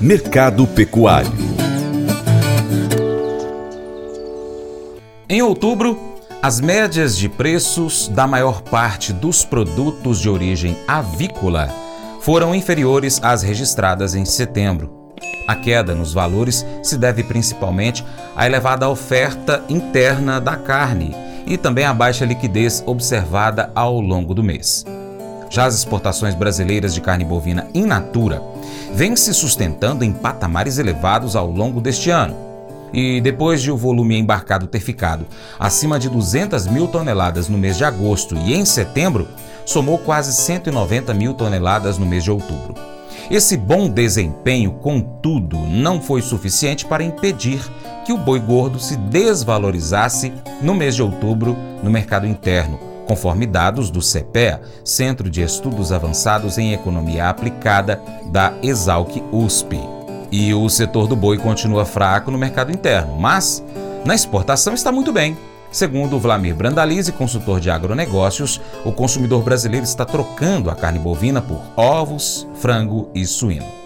Mercado Pecuário Em outubro, as médias de preços da maior parte dos produtos de origem avícola foram inferiores às registradas em setembro. A queda nos valores se deve principalmente à elevada oferta interna da carne e também à baixa liquidez observada ao longo do mês. Já as exportações brasileiras de carne bovina in natura vêm se sustentando em patamares elevados ao longo deste ano e depois de o volume embarcado ter ficado acima de 200 mil toneladas no mês de agosto e em setembro, somou quase 190 mil toneladas no mês de outubro. Esse bom desempenho, contudo, não foi suficiente para impedir que o boi gordo se desvalorizasse no mês de outubro no mercado interno, conforme dados do CEPEA, Centro de Estudos Avançados em Economia Aplicada da Exalc USP. E o setor do boi continua fraco no mercado interno, mas na exportação está muito bem. Segundo Vlamir Brandalize, consultor de agronegócios, o consumidor brasileiro está trocando a carne bovina por ovos, frango e suíno.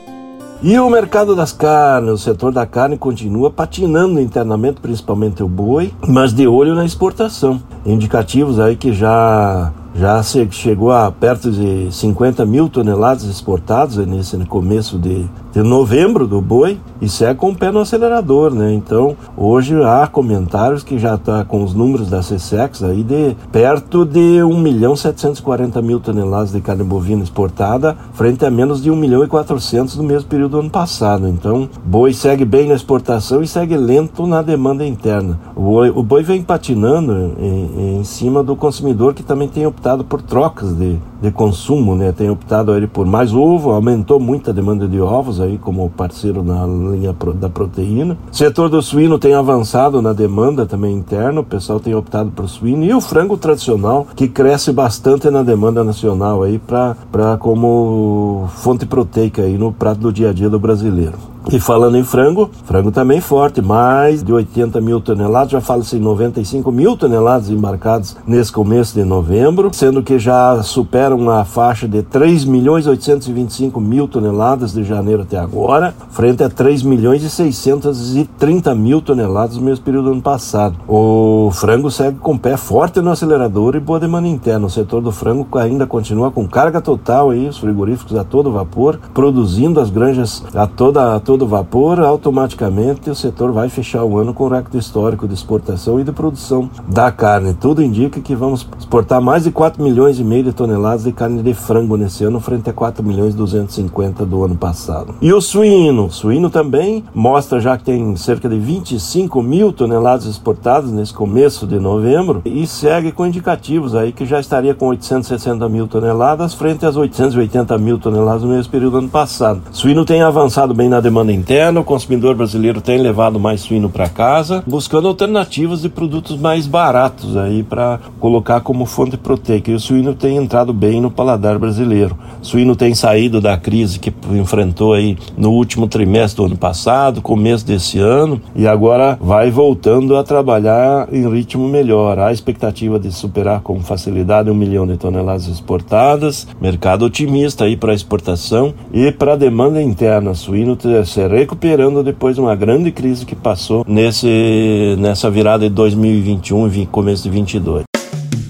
E o mercado das carnes, o setor da carne continua patinando internamente, principalmente o boi, mas de olho na exportação. Indicativos aí que já já chegou a perto de 50 mil toneladas exportadas nesse começo de, de novembro do boi e segue com o pé no acelerador, né? Então, hoje há comentários que já está com os números da CSEX aí de perto de 1 milhão 740 mil toneladas de carne bovina exportada, frente a menos de 1 milhão e 400 no mesmo período do ano passado. Então, boi segue bem na exportação e segue lento na demanda interna. O boi, o boi vem patinando em, em cima do consumidor que também tem optado por trocas de, de consumo, né? Tem optado ele por mais ovo, aumentou muito a demanda de ovos aí como parceiro na linha da proteína. O setor do suíno tem avançado na demanda também interna, o pessoal tem optado por suíno e o frango tradicional que cresce bastante na demanda nacional aí para como fonte proteica aí no prato do dia a dia do brasileiro. E falando em frango, frango também forte, mais de 80 mil toneladas, já fala-se em 95 mil toneladas embarcadas nesse começo de novembro, sendo que já superam a faixa de 3 milhões 825 mil toneladas de janeiro até agora, frente a 3 milhões e 630 mil toneladas no mesmo período do ano passado. O frango segue com pé forte no acelerador e boa demanda interna. O setor do frango ainda continua com carga total aí, os frigoríficos a todo vapor, produzindo as granjas a toda a toda todo vapor, automaticamente o setor vai fechar o ano com recorde histórico de exportação e de produção da carne. Tudo indica que vamos exportar mais de 4 milhões e meio de toneladas de carne de frango nesse ano, frente a 4 milhões e 250 do ano passado. E o suíno? O suíno também mostra já que tem cerca de 25 mil toneladas exportadas nesse começo de novembro e segue com indicativos aí que já estaria com 860 mil toneladas frente às 880 mil toneladas no mesmo período do ano passado. O suíno tem avançado bem na demanda demanda interna, o consumidor brasileiro tem levado mais suíno para casa, buscando alternativas de produtos mais baratos aí para colocar como fonte proteica. E o suíno tem entrado bem no paladar brasileiro. O suíno tem saído da crise que enfrentou aí no último trimestre do ano passado, começo desse ano, e agora vai voltando a trabalhar em ritmo melhor. Há expectativa de superar com facilidade um milhão de toneladas exportadas, mercado otimista aí para exportação e para demanda interna. Suíno se recuperando depois de uma grande crise que passou nesse, nessa virada de 2021 e começo de 2022.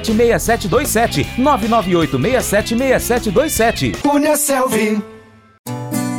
998676727. 998676727. Cunha Selvin.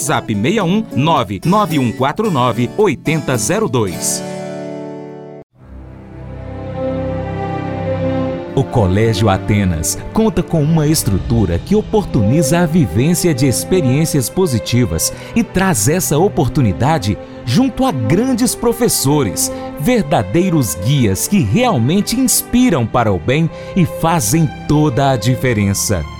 WhatsApp 61 99149 8002. O Colégio Atenas conta com uma estrutura que oportuniza a vivência de experiências positivas e traz essa oportunidade junto a grandes professores, verdadeiros guias que realmente inspiram para o bem e fazem toda a diferença.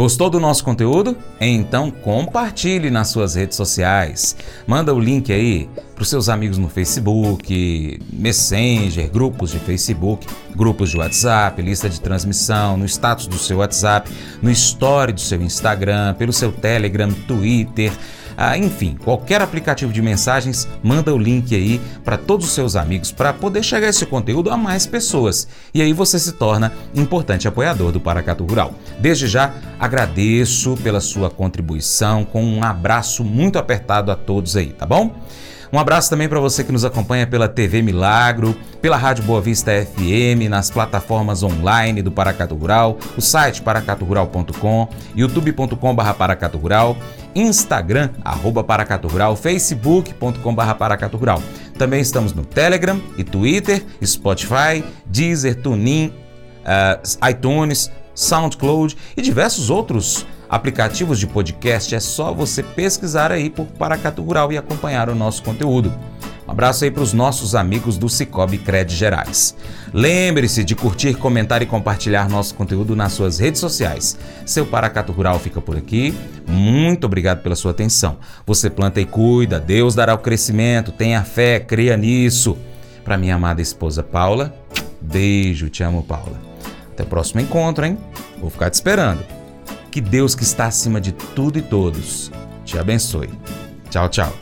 Gostou do nosso conteúdo? Então compartilhe nas suas redes sociais. Manda o link aí para os seus amigos no Facebook, Messenger, grupos de Facebook, grupos de WhatsApp, lista de transmissão, no status do seu WhatsApp, no story do seu Instagram, pelo seu Telegram, Twitter. Ah, enfim, qualquer aplicativo de mensagens, manda o link aí para todos os seus amigos para poder chegar esse conteúdo a mais pessoas. E aí você se torna importante apoiador do Paracatu Rural. Desde já, agradeço pela sua contribuição, com um abraço muito apertado a todos aí, tá bom? Um abraço também para você que nos acompanha pela TV Milagro, pela Rádio Boa Vista FM, nas plataformas online do Paracatu Rural, o site paracaturural.com, youtube.com.br paracaturural, Instagram, arroba Paracatu Rural, facebook.com.br Paracatu Rural. Também estamos no Telegram e Twitter, Spotify, Deezer, TuneIn, uh, iTunes, SoundCloud e diversos outros aplicativos de podcast, é só você pesquisar aí por Paracatu Rural e acompanhar o nosso conteúdo. Um abraço aí para os nossos amigos do Cicobi Cred Gerais. Lembre-se de curtir, comentar e compartilhar nosso conteúdo nas suas redes sociais. Seu Paracatu Rural fica por aqui. Muito obrigado pela sua atenção. Você planta e cuida, Deus dará o crescimento, tenha fé, creia nisso. Para minha amada esposa Paula, beijo, te amo, Paula. Até o próximo encontro, hein? Vou ficar te esperando. Que Deus que está acima de tudo e todos te abençoe. Tchau, tchau.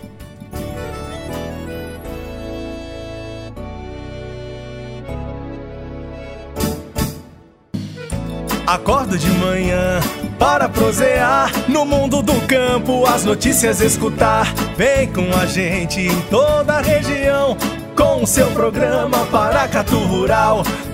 Acordo de manhã para prosear no mundo do campo, as notícias escutar. Vem com a gente em toda a região com o seu programa Paracatu Rural.